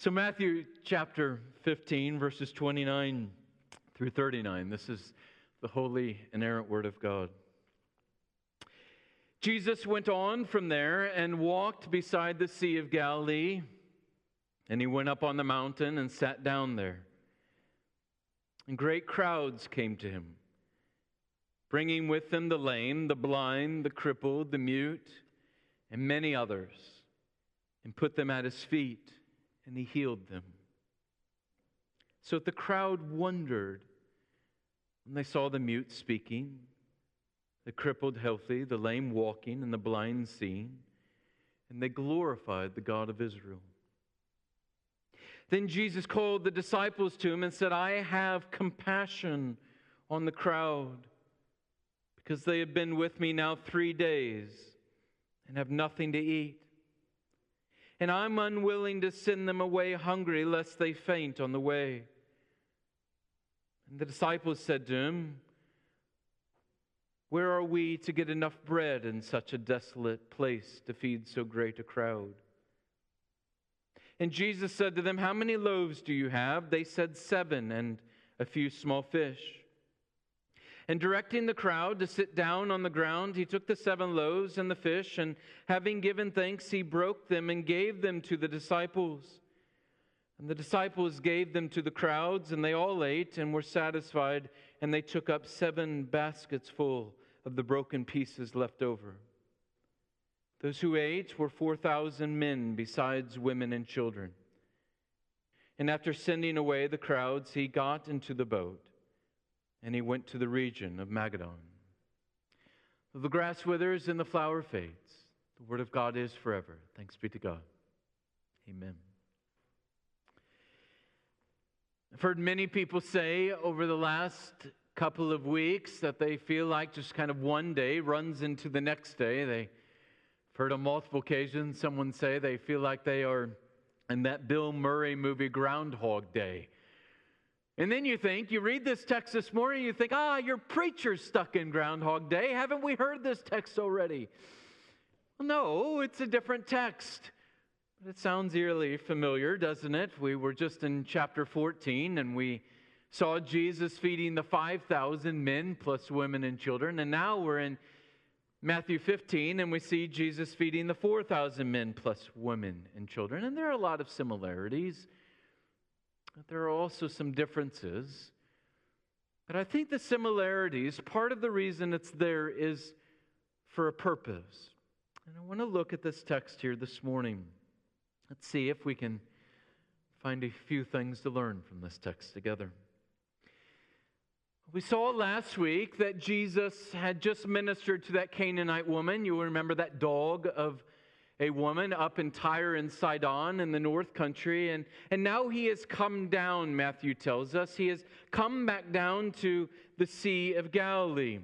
So, Matthew chapter 15, verses 29 through 39. This is the holy, inerrant word of God. Jesus went on from there and walked beside the Sea of Galilee, and he went up on the mountain and sat down there. And great crowds came to him, bringing with them the lame, the blind, the crippled, the mute, and many others, and put them at his feet and he healed them. So the crowd wondered when they saw the mute speaking, the crippled healthy, the lame walking, and the blind seeing, and they glorified the God of Israel. Then Jesus called the disciples to him and said, I have compassion on the crowd because they have been with me now three days and have nothing to eat and I'm unwilling to send them away hungry, lest they faint on the way. And the disciples said to him, Where are we to get enough bread in such a desolate place to feed so great a crowd? And Jesus said to them, How many loaves do you have? They said, Seven, and a few small fish. And directing the crowd to sit down on the ground, he took the seven loaves and the fish, and having given thanks, he broke them and gave them to the disciples. And the disciples gave them to the crowds, and they all ate and were satisfied, and they took up seven baskets full of the broken pieces left over. Those who ate were 4,000 men, besides women and children. And after sending away the crowds, he got into the boat and he went to the region of Magadan. The grass withers and the flower fades. The word of God is forever. Thanks be to God. Amen. I've heard many people say over the last couple of weeks that they feel like just kind of one day runs into the next day. They've heard on multiple occasions someone say they feel like they are in that Bill Murray movie Groundhog Day and then you think, you read this text this morning, you think, ah, your preacher's stuck in Groundhog Day. Haven't we heard this text already? No, it's a different text. But it sounds eerily familiar, doesn't it? We were just in chapter 14 and we saw Jesus feeding the 5,000 men plus women and children. And now we're in Matthew 15 and we see Jesus feeding the 4,000 men plus women and children. And there are a lot of similarities. But there are also some differences. But I think the similarities, part of the reason it's there is for a purpose. And I want to look at this text here this morning. Let's see if we can find a few things to learn from this text together. We saw last week that Jesus had just ministered to that Canaanite woman. You remember that dog of a woman up in Tyre and Sidon in the north country. And, and now he has come down, Matthew tells us. He has come back down to the Sea of Galilee.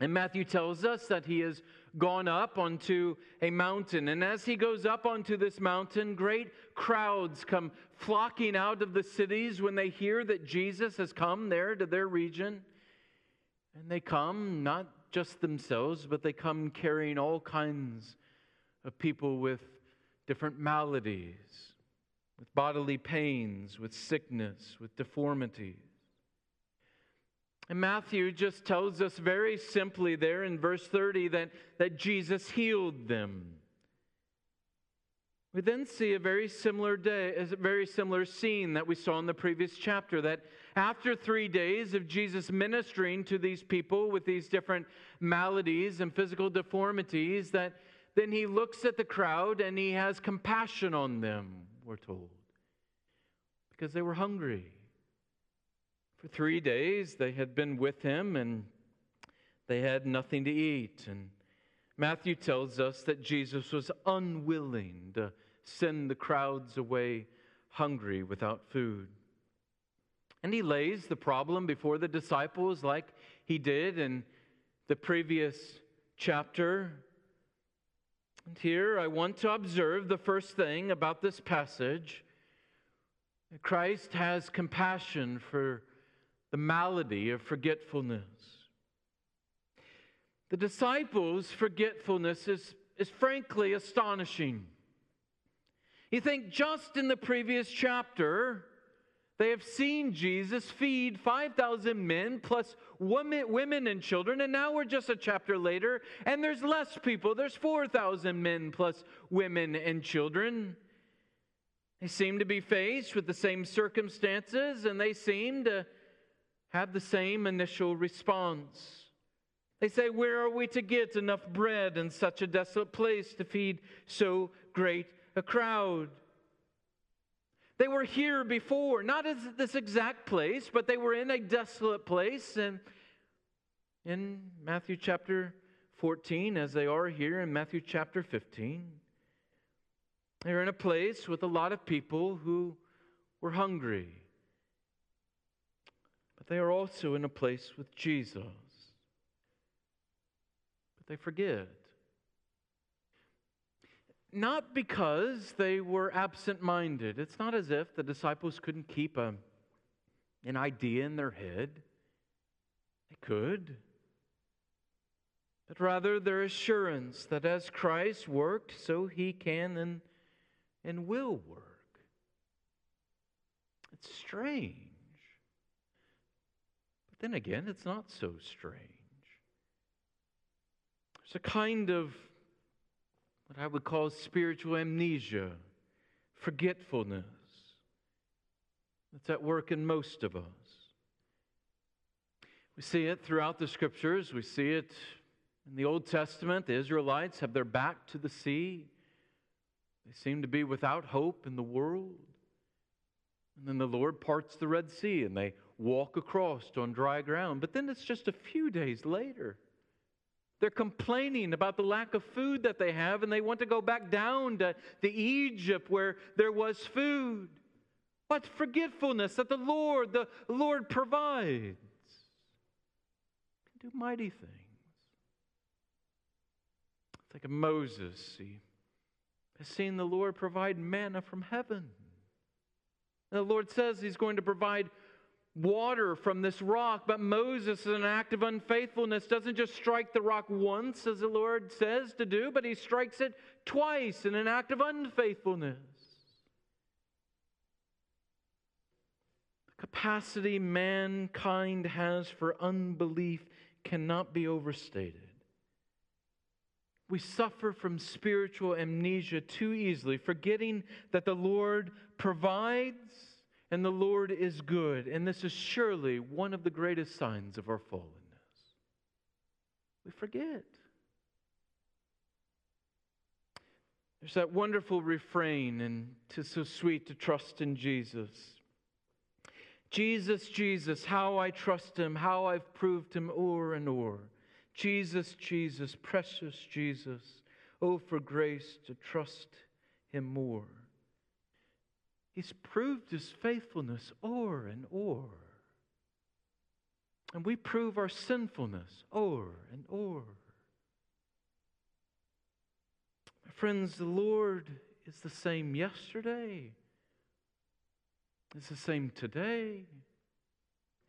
And Matthew tells us that he has gone up onto a mountain. And as he goes up onto this mountain, great crowds come flocking out of the cities when they hear that Jesus has come there to their region. And they come not just themselves, but they come carrying all kinds of people with different maladies, with bodily pains, with sickness, with deformities. And Matthew just tells us very simply there in verse 30 that, that Jesus healed them. We then see a very similar day, a very similar scene that we saw in the previous chapter. That after three days of Jesus ministering to these people with these different maladies and physical deformities, that then he looks at the crowd and he has compassion on them, we're told, because they were hungry. For three days they had been with him and they had nothing to eat. And Matthew tells us that Jesus was unwilling to send the crowds away hungry without food. And he lays the problem before the disciples like he did in the previous chapter and here I want to observe the first thing about this passage Christ has compassion for the malady of forgetfulness. The disciples' forgetfulness is, is frankly astonishing. You think just in the previous chapter, they have seen Jesus feed 5,000 men plus women, women and children, and now we're just a chapter later, and there's less people. There's 4,000 men plus women and children. They seem to be faced with the same circumstances, and they seem to have the same initial response. They say, Where are we to get enough bread in such a desolate place to feed so great a crowd? They were here before, not at this exact place, but they were in a desolate place. And in Matthew chapter 14, as they are here in Matthew chapter 15, they're in a place with a lot of people who were hungry. But they are also in a place with Jesus. But they forget. Not because they were absent minded. It's not as if the disciples couldn't keep a, an idea in their head. They could. But rather, their assurance that as Christ worked, so he can and, and will work. It's strange. But then again, it's not so strange. There's a kind of what I would call spiritual amnesia, forgetfulness that's at work in most of us. We see it throughout the scriptures. We see it in the Old Testament. The Israelites have their back to the sea. They seem to be without hope in the world. And then the Lord parts the Red Sea and they walk across on dry ground. But then it's just a few days later they're complaining about the lack of food that they have, and they want to go back down to, to Egypt where there was food. What forgetfulness that the Lord, the Lord provides. Can do mighty things. Think of Moses. He has seen the Lord provide manna from heaven. And the Lord says He's going to provide water from this rock. But Moses, in an act of unfaithfulness, doesn't just strike the rock once, as the Lord says to do, but he strikes it twice in an act of unfaithfulness. The capacity mankind has for unbelief cannot be overstated. We suffer from spiritual amnesia too easily, forgetting that the Lord provides and the Lord is good. And this is surely one of the greatest signs of our fallenness. We forget. There's that wonderful refrain, and tis so sweet to trust in Jesus. Jesus, Jesus, how I trust him, how I've proved him o'er and o'er. Jesus, Jesus, precious Jesus, oh, for grace to trust him more. He's proved his faithfulness o'er and o'er. And we prove our sinfulness o'er and o'er. My friends, the Lord is the same yesterday, is the same today,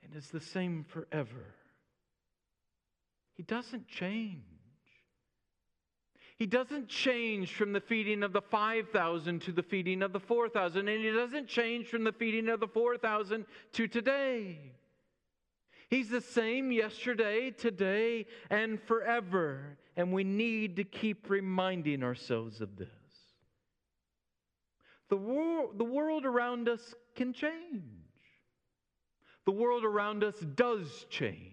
and is the same forever. He doesn't change. He doesn't change from the feeding of the 5,000 to the feeding of the 4,000, and he doesn't change from the feeding of the 4,000 to today. He's the same yesterday, today, and forever, and we need to keep reminding ourselves of this. The, wor- the world around us can change. The world around us does change.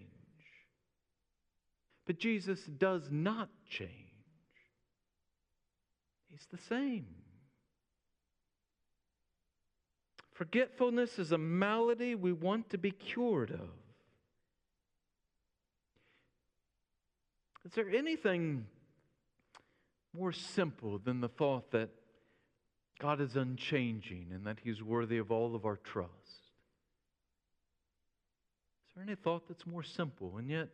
But Jesus does not change. He's the same. Forgetfulness is a malady we want to be cured of. Is there anything more simple than the thought that God is unchanging and that He's worthy of all of our trust? Is there any thought that's more simple? And yet,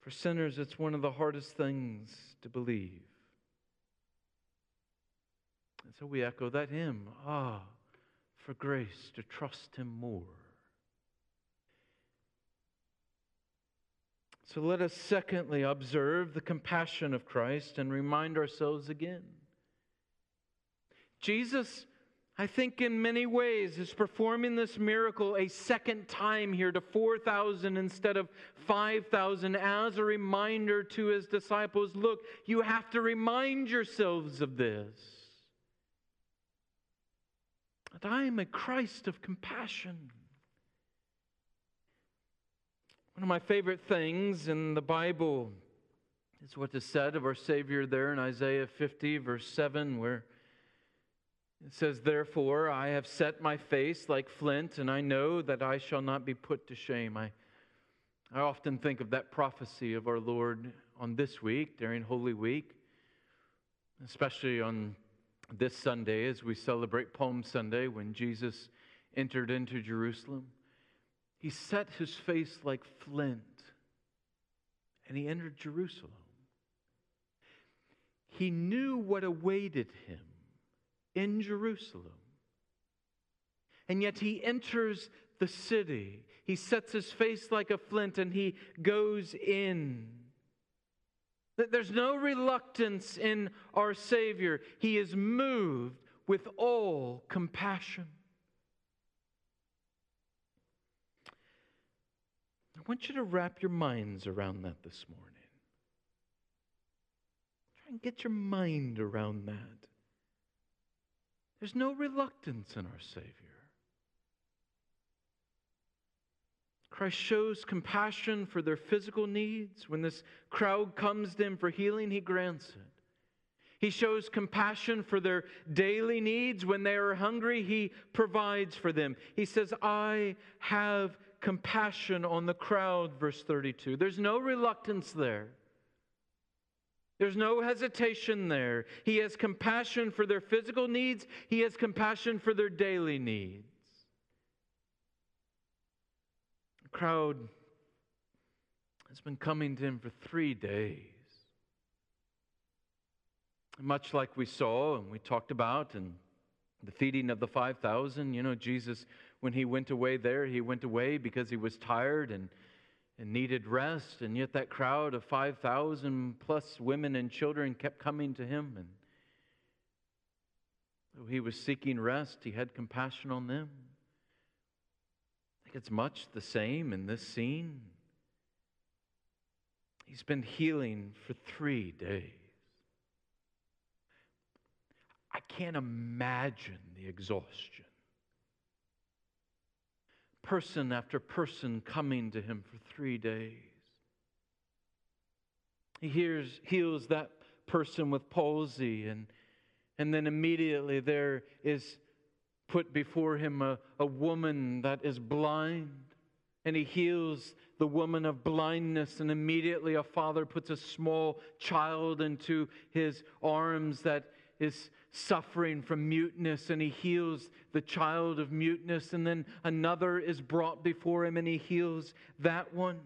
for sinners, it's one of the hardest things to believe. And so we echo that hymn ah, for grace to trust him more. So let us secondly observe the compassion of Christ and remind ourselves again. Jesus, I think, in many ways, is performing this miracle a second time here to 4,000 instead of 5,000 as a reminder to his disciples look, you have to remind yourselves of this. That I am a Christ of compassion. One of my favorite things in the Bible is what is said of our Savior there in Isaiah 50, verse 7, where it says, Therefore, I have set my face like flint, and I know that I shall not be put to shame. I, I often think of that prophecy of our Lord on this week, during Holy Week, especially on this Sunday as we celebrate Palm Sunday when Jesus entered into Jerusalem. He set his face like flint, and he entered Jerusalem. He knew what awaited him in Jerusalem. And yet he enters the city. He sets his face like a flint and he goes in. There's no reluctance in our Savior. He is moved with all compassion. I want you to wrap your minds around that this morning. Try and get your mind around that. There's no reluctance in our Savior. Christ shows compassion for their physical needs. When this crowd comes to him for healing, he grants it. He shows compassion for their daily needs. When they are hungry, he provides for them. He says, I have compassion on the crowd, verse 32. There's no reluctance there. There's no hesitation there. He has compassion for their physical needs, He has compassion for their daily needs. The crowd has been coming to Him for three days. Much like we saw and we talked about in the feeding of the 5,000, you know, Jesus, when he went away there, he went away because he was tired and and needed rest, and yet that crowd of 5,000 plus women and children kept coming to him. And though he was seeking rest, he had compassion on them. It's much the same in this scene. He's been healing for three days. I can't imagine the exhaustion person after person coming to him for three days. He hears, heals that person with palsy, and, and then immediately there is put before him a, a woman that is blind. And he heals the woman of blindness, and immediately a father puts a small child into his arms that is suffering from muteness and he heals the child of muteness, and then another is brought before him and he heals that one.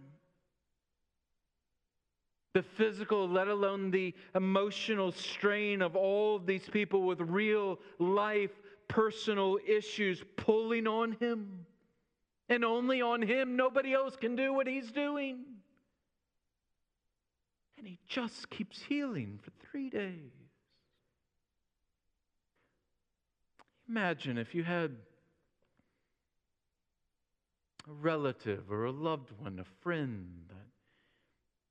The physical, let alone the emotional strain of all of these people with real life, personal issues pulling on him. And only on him, nobody else can do what he's doing. And he just keeps healing for three days. Imagine if you had a relative or a loved one, a friend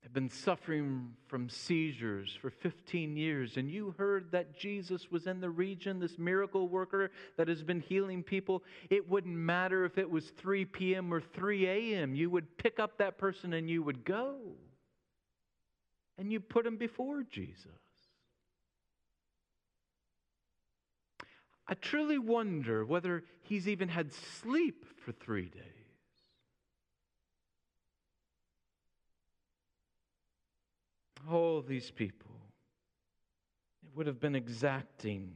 had been suffering from seizures for 15 years, and you heard that Jesus was in the region, this miracle worker that has been healing people, it wouldn't matter if it was 3 p.m. or 3 a.m. You would pick up that person and you would go. And you put him before Jesus. I truly wonder whether he's even had sleep for three days. All these people, it would have been exacting.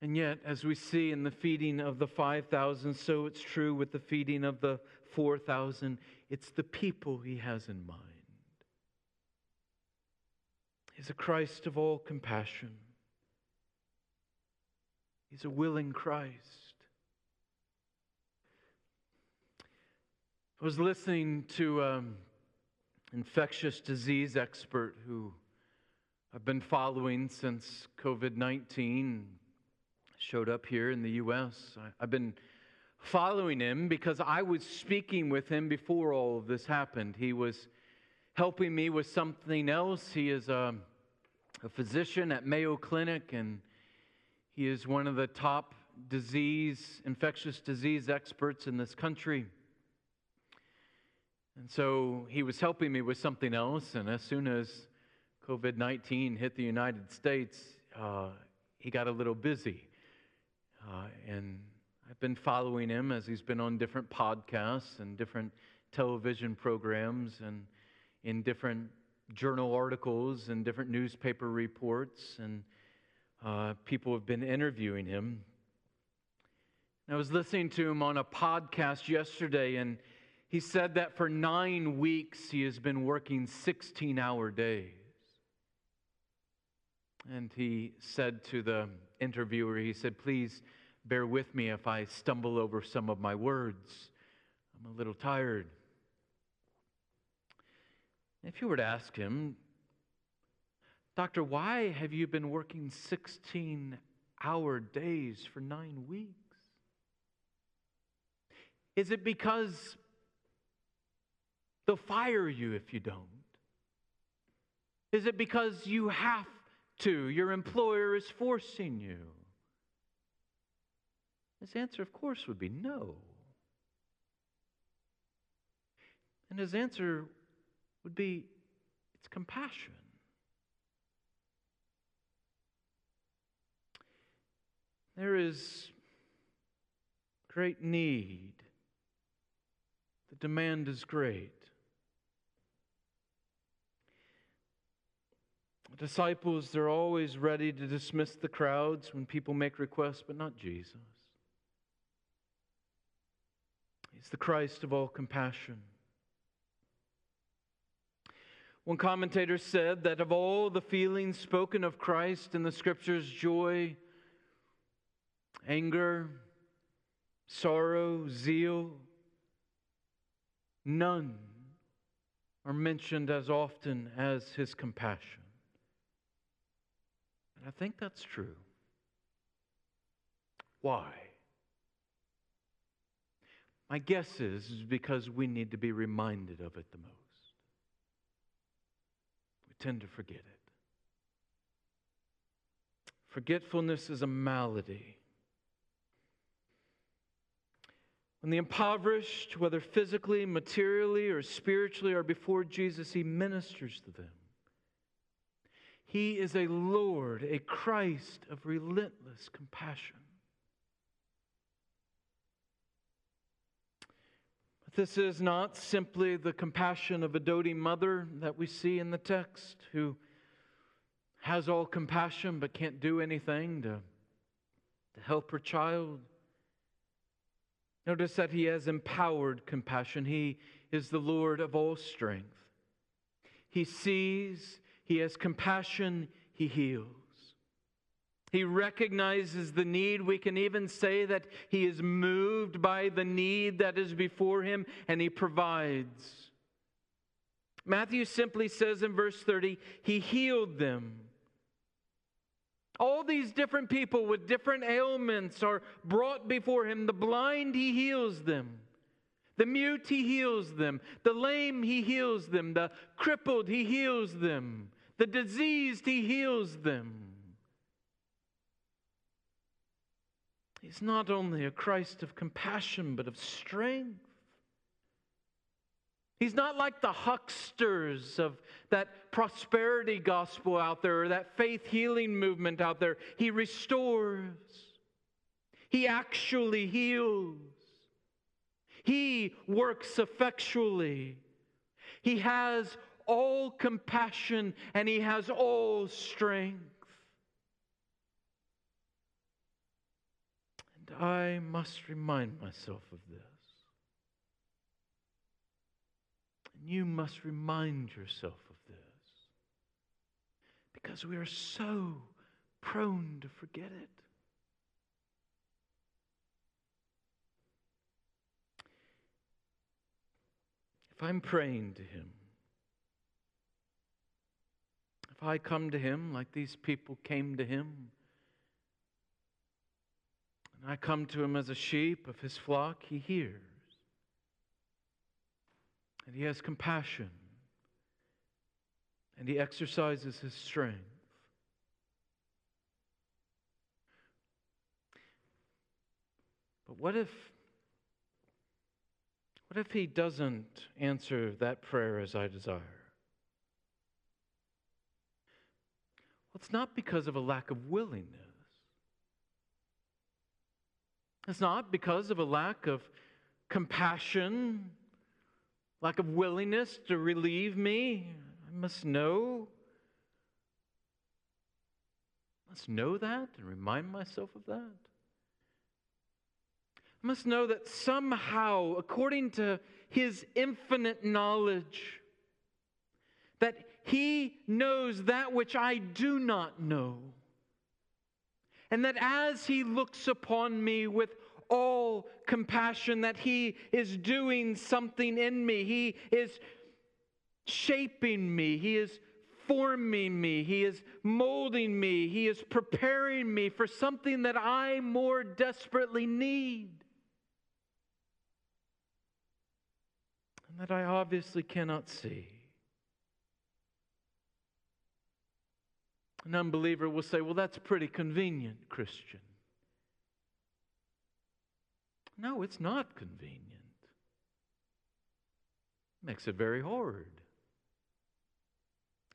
And yet, as we see in the feeding of the 5,000, so it's true with the feeding of the 4,000. It's the people he has in mind. He's a Christ of all compassion. He's a willing Christ. I was listening to um, infectious disease expert who I've been following since COVID 19 showed up here in the U.S. I've been following him because I was speaking with him before all of this happened. He was helping me with something else. He is a, a physician at Mayo Clinic, and he is one of the top disease, infectious disease experts in this country. And so he was helping me with something else, and as soon as COVID 19 hit the United States, uh, he got a little busy. Uh, and I've been following him as he's been on different podcasts and different television programs and in different journal articles and different newspaper reports. And uh, people have been interviewing him. I was listening to him on a podcast yesterday, and he said that for nine weeks he has been working 16 hour days. And he said to the interviewer, he said, Please bear with me if I stumble over some of my words. I'm a little tired. If you were to ask him, Doctor, why have you been working 16 hour days for nine weeks? Is it because they'll fire you if you don't? Is it because you have to? Your employer is forcing you? His answer, of course, would be no. And his answer would be it's compassion. There is great need. The demand is great. The disciples, they're always ready to dismiss the crowds when people make requests, but not Jesus. He's the Christ of all compassion. One commentator said that of all the feelings spoken of Christ in the scriptures, joy, anger, sorrow, zeal, none are mentioned as often as his compassion. And I think that's true. Why? My guess is, is because we need to be reminded of it the most We tend to forget it. Forgetfulness is a malady. When the impoverished, whether physically, materially, or spiritually, are before Jesus, He ministers to them. He is a Lord, a Christ of relentless compassion. But This is not simply the compassion of a doting mother that we see in the text who has all compassion but can't do anything to, to help her child. Notice that he has empowered compassion. He is the Lord of all strength. He sees, he has compassion, he heals. He recognizes the need. We can even say that he is moved by the need that is before him and he provides. Matthew simply says in verse 30, he healed them. All these different people with different ailments are brought before him. The blind, he heals them. The mute, he heals them. The lame, he heals them. The crippled, he heals them. The diseased, he heals them. He's not only a Christ of compassion, but of strength. He's not like the hucksters of that prosperity gospel out there or that faith healing movement out there. He restores, He actually heals, He works effectually. He has all compassion and He has all strength. And I must remind myself of this. And you must remind yourself of this. Because we are so prone to forget it. If I'm praying to Him, if if I come to him like these people came to him, and I come to him as a sheep of his flock, he hears. And he has compassion. And he exercises his strength. But what if what if he doesn't answer that prayer as I desire? Well, it's not because of a lack of willingness. It's not because of a lack of compassion, lack of willingness to relieve me. I must know. I must know that and remind myself of that. Must know that somehow, according to his infinite knowledge, that he knows that which I do not know. And that as he looks upon me with all compassion, that he is doing something in me. He is shaping me. He is forming me. He is molding me. He is preparing me for something that I more desperately need. And that I obviously cannot see. An unbeliever will say, Well, that's pretty convenient, Christian. No, it's not convenient. It makes it very hard.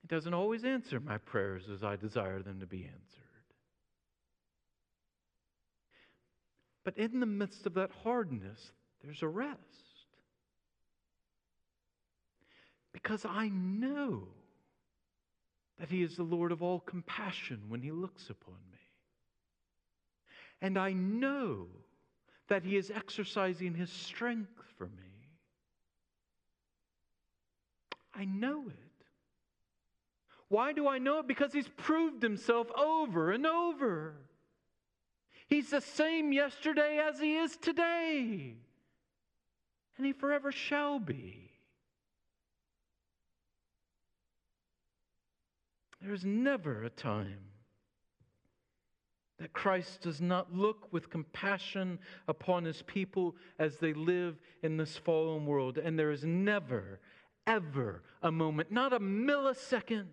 It doesn't always answer my prayers as I desire them to be answered. But in the midst of that hardness, there's a rest. Because I know that He is the Lord of all compassion when He looks upon me. And I know that He is exercising His strength for me. I know it. Why do I know it? Because He's proved Himself over and over. He's the same yesterday as He is today, and He forever shall be. There is never a time that Christ does not look with compassion upon his people as they live in this fallen world. And there is never, ever a moment, not a millisecond,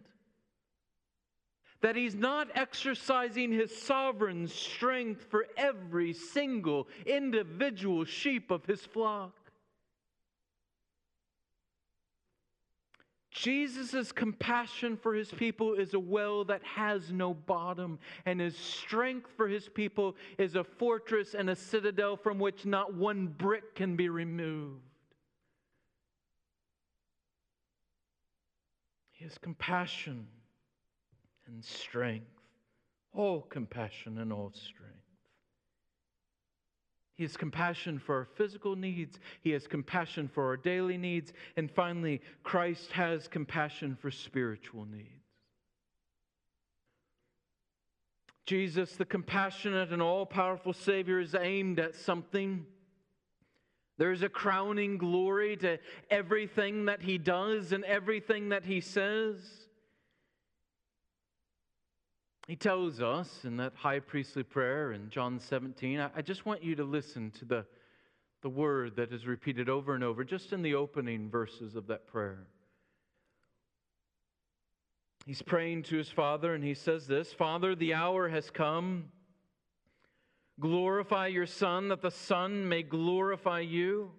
that he's not exercising his sovereign strength for every single individual sheep of his flock. Jesus' compassion for his people is a well that has no bottom, and his strength for his people is a fortress and a citadel from which not one brick can be removed. Has compassion and strength, all compassion and all strength. He has compassion for our physical needs. He has compassion for our daily needs. And finally, Christ has compassion for spiritual needs. Jesus, the compassionate and all powerful Savior, is aimed at something. There's a crowning glory to everything that He does and everything that He says. He tells us in that high priestly prayer in John 17, I, I just want you to listen to the, the word that is repeated over and over, just in the opening verses of that prayer. He's praying to his Father, and he says this Father, the hour has come. Glorify your Son, that the Son may glorify you.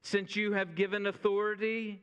Since you have given authority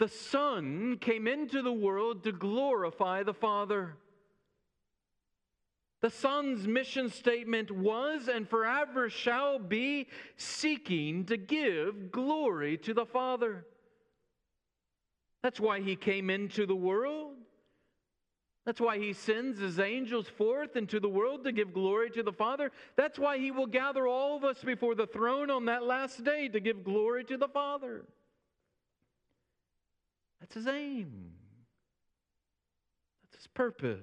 the Son came into the world to glorify the Father. The Son's mission statement was and forever shall be seeking to give glory to the Father. That's why he came into the world. That's why he sends his angels forth into the world to give glory to the Father. That's why he will gather all of us before the throne on that last day to give glory to the Father. That's his aim, that's his purpose.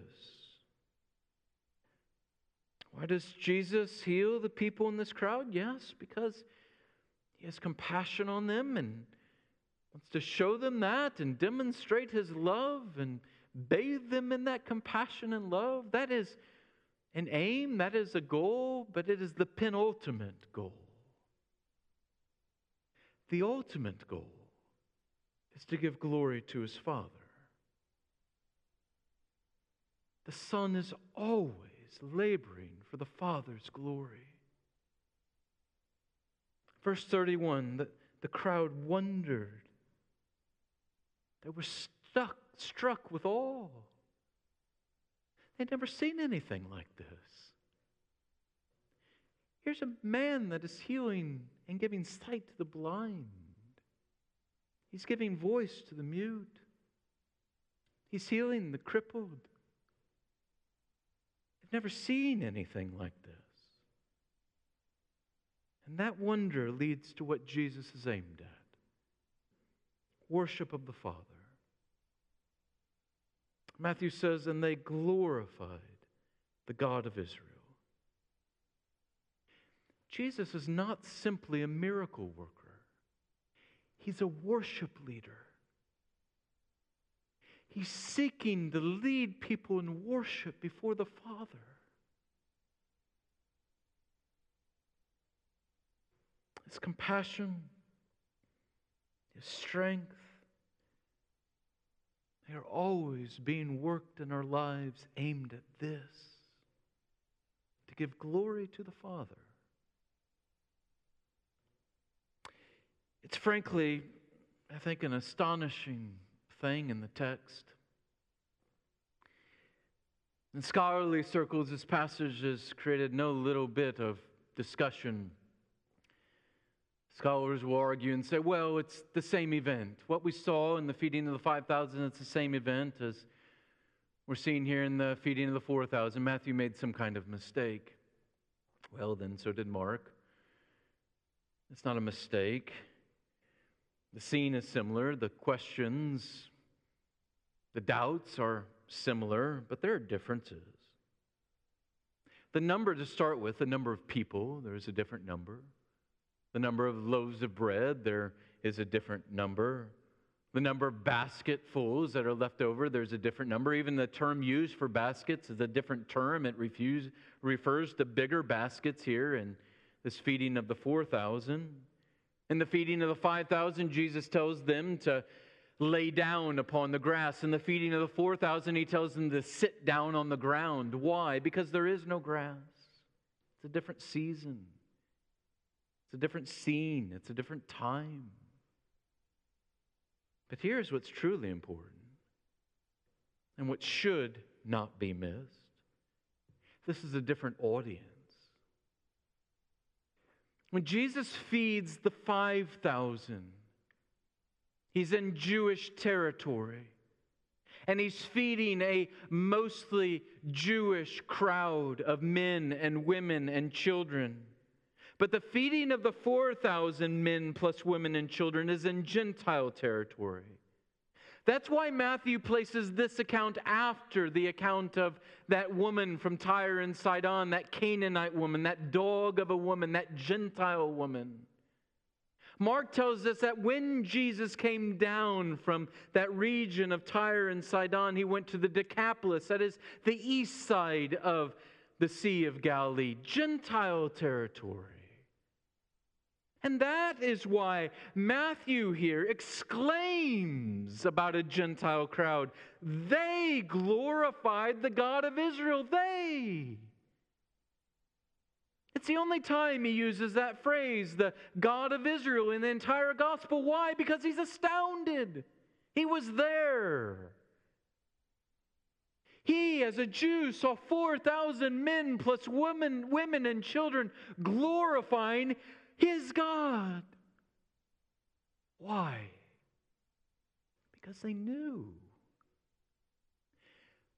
Why does Jesus heal the people in this crowd? Yes, because he has compassion on them and wants to show them that and demonstrate his love and bathe them in that compassion and love. That is an aim, that is a goal, but it is the penultimate goal. The ultimate goal is to give glory to his Father. The Son is always laboring for the Father's glory. Verse 31 the, the crowd wondered. They were stuck struck with awe. They'd never seen anything like this. Here's a man that is healing and giving sight to the blind. He's giving voice to the mute. He's healing the crippled. I've never seen anything like this. And that wonder leads to what Jesus is aimed at worship of the Father. Matthew says, and they glorified the God of Israel. Jesus is not simply a miracle worker, he's a worship leader. He's seeking to lead people in worship before the Father. His compassion, His strength, they are always being worked in our lives aimed at this to give glory to the Father. It's frankly, I think, an astonishing thing in the text. In scholarly circles, this passage has created no little bit of discussion Scholars will argue and say, well, it's the same event. What we saw in the feeding of the 5,000, it's the same event as we're seeing here in the feeding of the 4,000. Matthew made some kind of mistake. Well, then, so did Mark. It's not a mistake. The scene is similar. The questions, the doubts are similar, but there are differences. The number to start with, the number of people, there is a different number. The number of loaves of bread, there is a different number. The number of basketfuls that are left over, there's a different number. Even the term used for baskets is a different term. It refuse, refers to bigger baskets here in this feeding of the 4,000. In the feeding of the 5,000, Jesus tells them to lay down upon the grass. In the feeding of the 4,000, he tells them to sit down on the ground. Why? Because there is no grass, it's a different season. It's a different scene, it's a different time. But here's what's truly important and what should not be missed this is a different audience. When Jesus feeds the 5,000, he's in Jewish territory and he's feeding a mostly Jewish crowd of men and women and children. But the feeding of the 4,000 men plus women and children is in Gentile territory. That's why Matthew places this account after the account of that woman from Tyre and Sidon, that Canaanite woman, that dog of a woman, that Gentile woman. Mark tells us that when Jesus came down from that region of Tyre and Sidon, he went to the Decapolis, that is the east side of the Sea of Galilee, Gentile territory. And that is why Matthew here exclaims about a Gentile crowd. They glorified the God of Israel. They. It's the only time he uses that phrase, the God of Israel, in the entire gospel. Why? Because he's astounded. He was there. He, as a Jew, saw 4,000 men plus women, women and children glorifying his God. Why? Because they knew.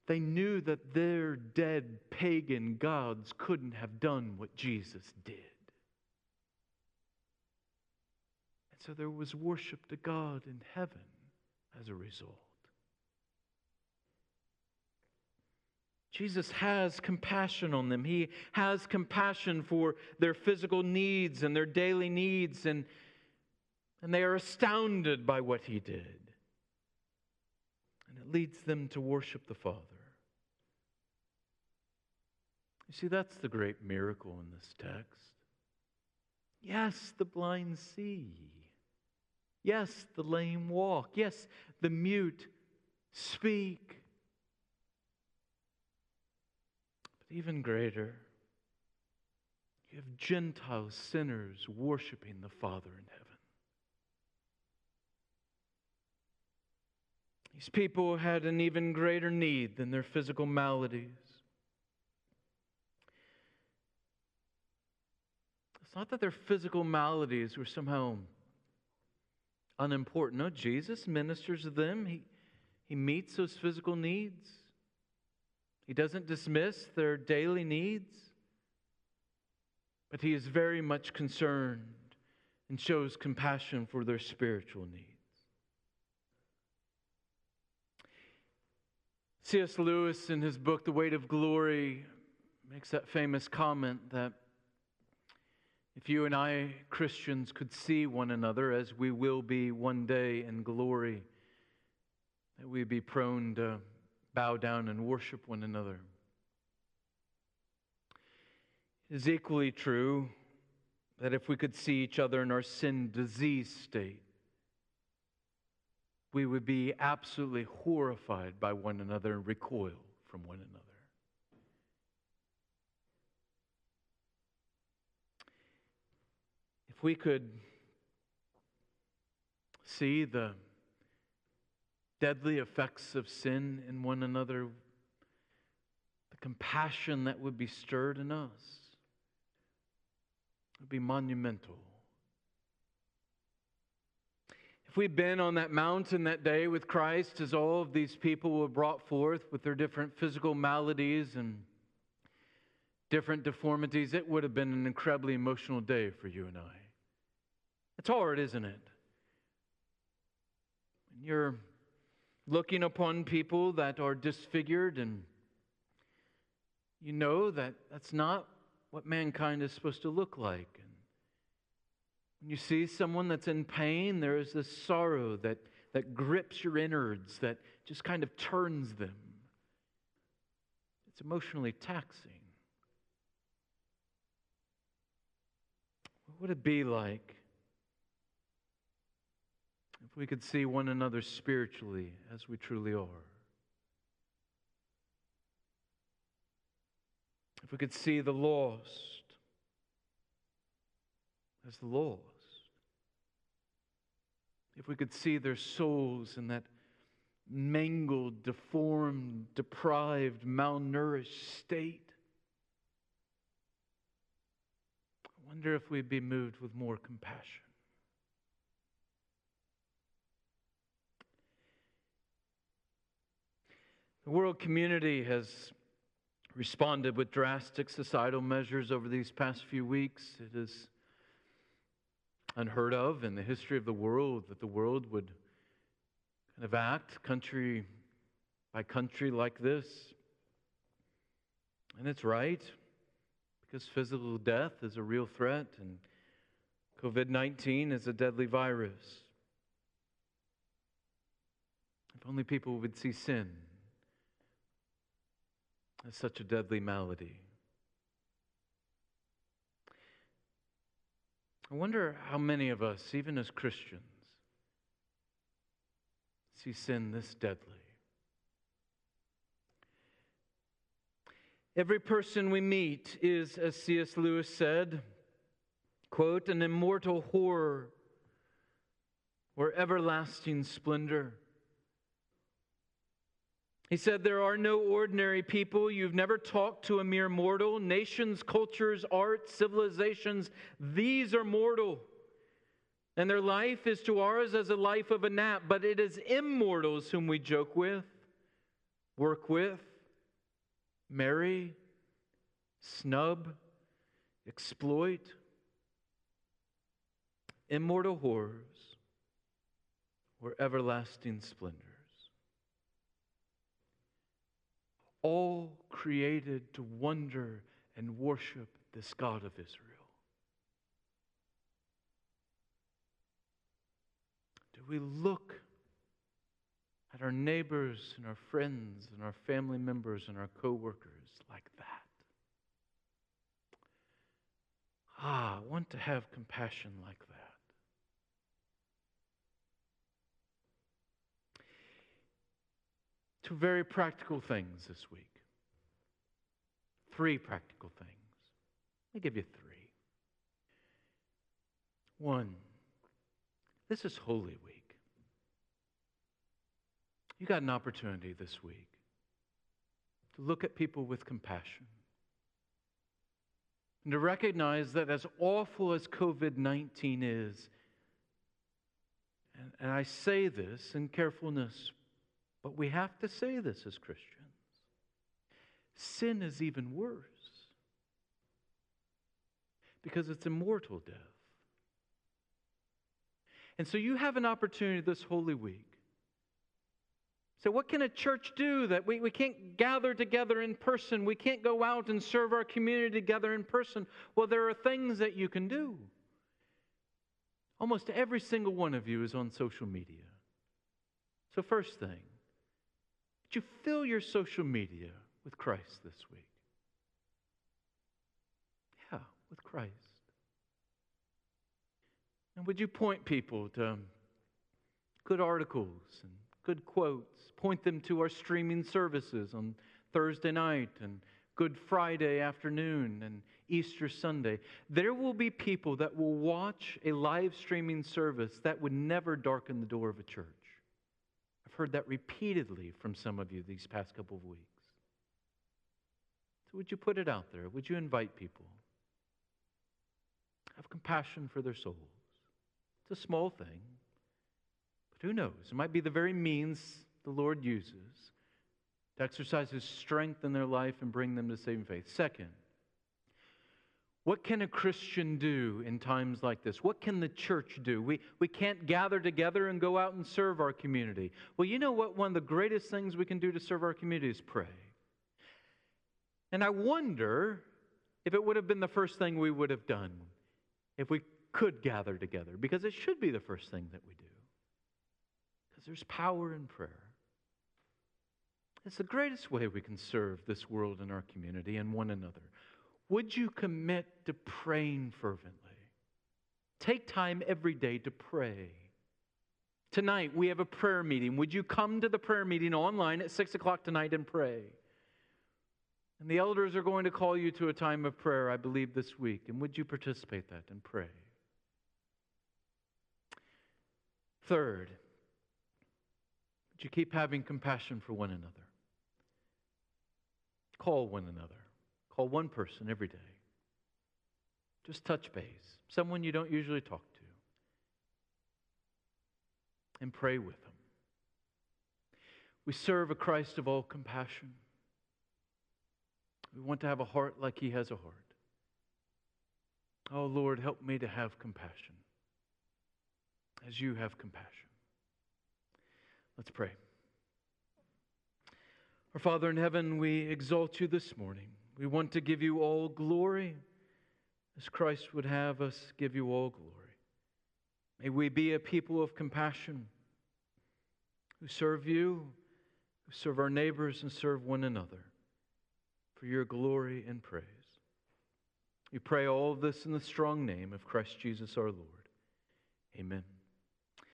They knew that their dead pagan gods couldn't have done what Jesus did. And so there was worship to God in heaven as a result. Jesus has compassion on them. He has compassion for their physical needs and their daily needs, and, and they are astounded by what he did. And it leads them to worship the Father. You see, that's the great miracle in this text. Yes, the blind see. Yes, the lame walk. Yes, the mute speak. But even greater, you have Gentile sinners worshiping the Father in heaven. These people had an even greater need than their physical maladies. It's not that their physical maladies were somehow unimportant. No, Jesus ministers to them, He, he meets those physical needs. He doesn't dismiss their daily needs, but He is very much concerned and shows compassion for their spiritual needs. C.S. Lewis, in his book, The Weight of Glory, makes that famous comment that if you and I, Christians, could see one another as we will be one day in glory, that we'd be prone to bow down and worship one another. It is equally true that if we could see each other in our sin diseased state, we would be absolutely horrified by one another and recoil from one another. If we could see the deadly effects of sin in one another, the compassion that would be stirred in us would be monumental. If we'd been on that mountain that day with Christ, as all of these people were brought forth with their different physical maladies and different deformities, it would have been an incredibly emotional day for you and I. It's hard, isn't it? When you're looking upon people that are disfigured and you know that that's not what mankind is supposed to look like. And when you see someone that's in pain, there is this sorrow that, that grips your innards, that just kind of turns them. It's emotionally taxing. What would it be like if we could see one another spiritually as we truly are. If we could see the lost as the lost. If we could see their souls in that mangled, deformed, deprived, malnourished state. I wonder if we'd be moved with more compassion. The world community has responded with drastic societal measures over these past few weeks. It is unheard of in the history of the world that the world would kind of act country by country like this. And it's right because physical death is a real threat and COVID 19 is a deadly virus. If only people would see sin it's such a deadly malady. I wonder how many of us, even as Christians, see sin this deadly. Every person we meet is, as C.S. Lewis said, quote, an immortal horror or everlasting splendor. He said, There are no ordinary people. You've never talked to a mere mortal. Nations, cultures, arts, civilizations, these are mortal. And their life is to ours as a life of a gnat, but it is immortals whom we joke with, work with, marry, snub, exploit, immortal horrors, or everlasting splendors. All created to wonder and worship this God of Israel. Do we look at our neighbors and our friends and our family members and our coworkers like that? Ah, I want to have compassion like that. Two very practical things this week. Three practical things. Let me give you three. One, this is Holy Week. You got an opportunity this week to look at people with compassion and to recognize that as awful as COVID 19 is, and, and, I say this in carefulness, but we have to say this as Christians sin is even worse because it's immortal death. And so you have an opportunity this Holy Week. So, what can a church do that we, we can't gather together in person? We can't go out and serve our community together in person. Well, there are things that you can do. Almost every single one of you is on social media. So, first thing, you fill your social media with Christ this week? Yeah, with Christ. And would you point people to um, good articles and good quotes? Point them to our streaming services on Thursday night and Good Friday afternoon and Easter Sunday. There will be people that will watch a live streaming service that would never darken the door of a church. Heard that repeatedly from some of you these past couple of weeks. So, would you put it out there? Would you invite people? Have compassion for their souls. It's a small thing, but who knows? It might be the very means the Lord uses to exercise His strength in their life and bring them to saving faith. Second, what can a Christian do in times like this? What can the church do? We, we can't gather together and go out and serve our community. Well, you know what? One of the greatest things we can do to serve our community is pray. And I wonder if it would have been the first thing we would have done if we could gather together, because it should be the first thing that we do. Because there's power in prayer. It's the greatest way we can serve this world and our community and one another. Would you commit to praying fervently? Take time every day to pray. Tonight, we have a prayer meeting. Would you come to the prayer meeting online at 6 o'clock tonight and pray? And the elders are going to call you to a time of prayer, I believe, this week. And would you participate that and pray? Third, would you keep having compassion for one another? Call one another. Call one person every day. Just touch base. Someone you don't usually talk to. And pray with them. We serve a Christ of all compassion. We want to have a heart like He has a heart. Oh, Lord, help me to have compassion as you have compassion. Let's pray. Our Father in heaven, we exalt you this morning. We want to give you all glory as Christ would have us give you all glory. May we be a people of compassion who serve you, who serve our neighbors, and serve one another for your glory and praise. We pray all this in the strong name of Christ Jesus our Lord. Amen.